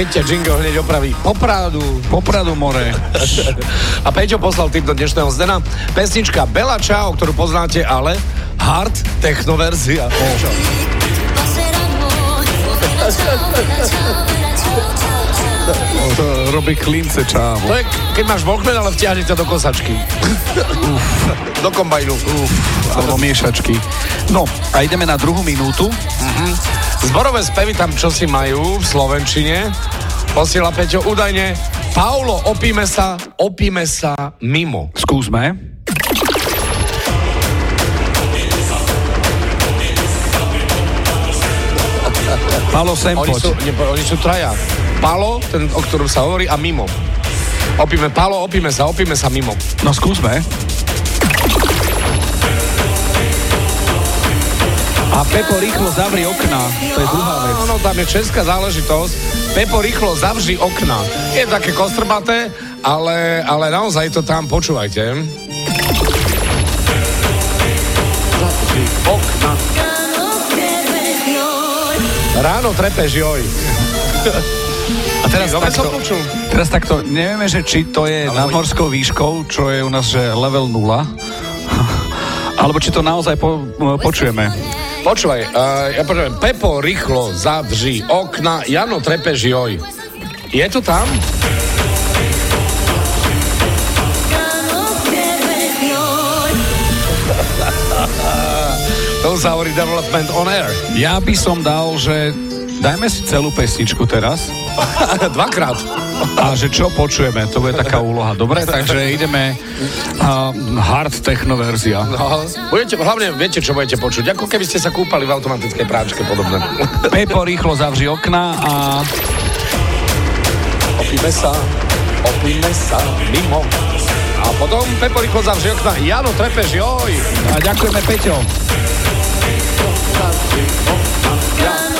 keď ťa Jingo hneď opraví. Popradu. Popradu more. A Peťo poslal tip do dnešného zdena. Pesnička Bela Čao, ktorú poznáte, ale hard techno verzia. To robí klince čávo. To je, keď máš Walkman, ale vtiahne ťa do kosačky. do kombajnu. Uf. Alebo miešačky. No, a ideme na druhú minútu. Uh-huh. Zborové spevy tam čosi majú v Slovenčine. Posiela Peťo údajne Paulo, opíme sa, opíme sa mimo. Skúsme. Palo sem oni poď. sú, ne, oni sú traja. Palo, ten, o ktorom sa hovorí, a mimo. Opíme Palo, opíme sa, opíme sa mimo. No skúsme. A Pepo rýchlo zavri okna. To je druhá vec. Áno, tam je česká záležitosť. Pepo rýchlo zavři okna. Je také kostrbaté, ale, ale naozaj to tam počúvajte. Zavři okna. Ráno trepeš, joj. A teraz Dobre som takto, počul. teraz takto, nevieme, že či to je nad morskou výškou, čo je u nás, že level 0, alebo či to naozaj po, počujeme. Počúvaj, uh, ja počujem, Pepo rýchlo zavři okna, Jano trepeš, joj. Je to tam? To sa hovorí Development on Air. Ja by som dal, že dajme si celú pesničku teraz Dvakrát. a že čo počujeme, to bude taká úloha. Dobre, takže ideme uh, hard techno verzia. No, budete, hlavne viete, čo budete počuť. Ako keby ste sa kúpali v automatickej práčke podobné. Pepo rýchlo zavři okna a Opíme sa, opíme sa, mimo. A potom Pepo rýchlo zavři okna. Jano trepeš, joj. a ďakujeme Peťo. A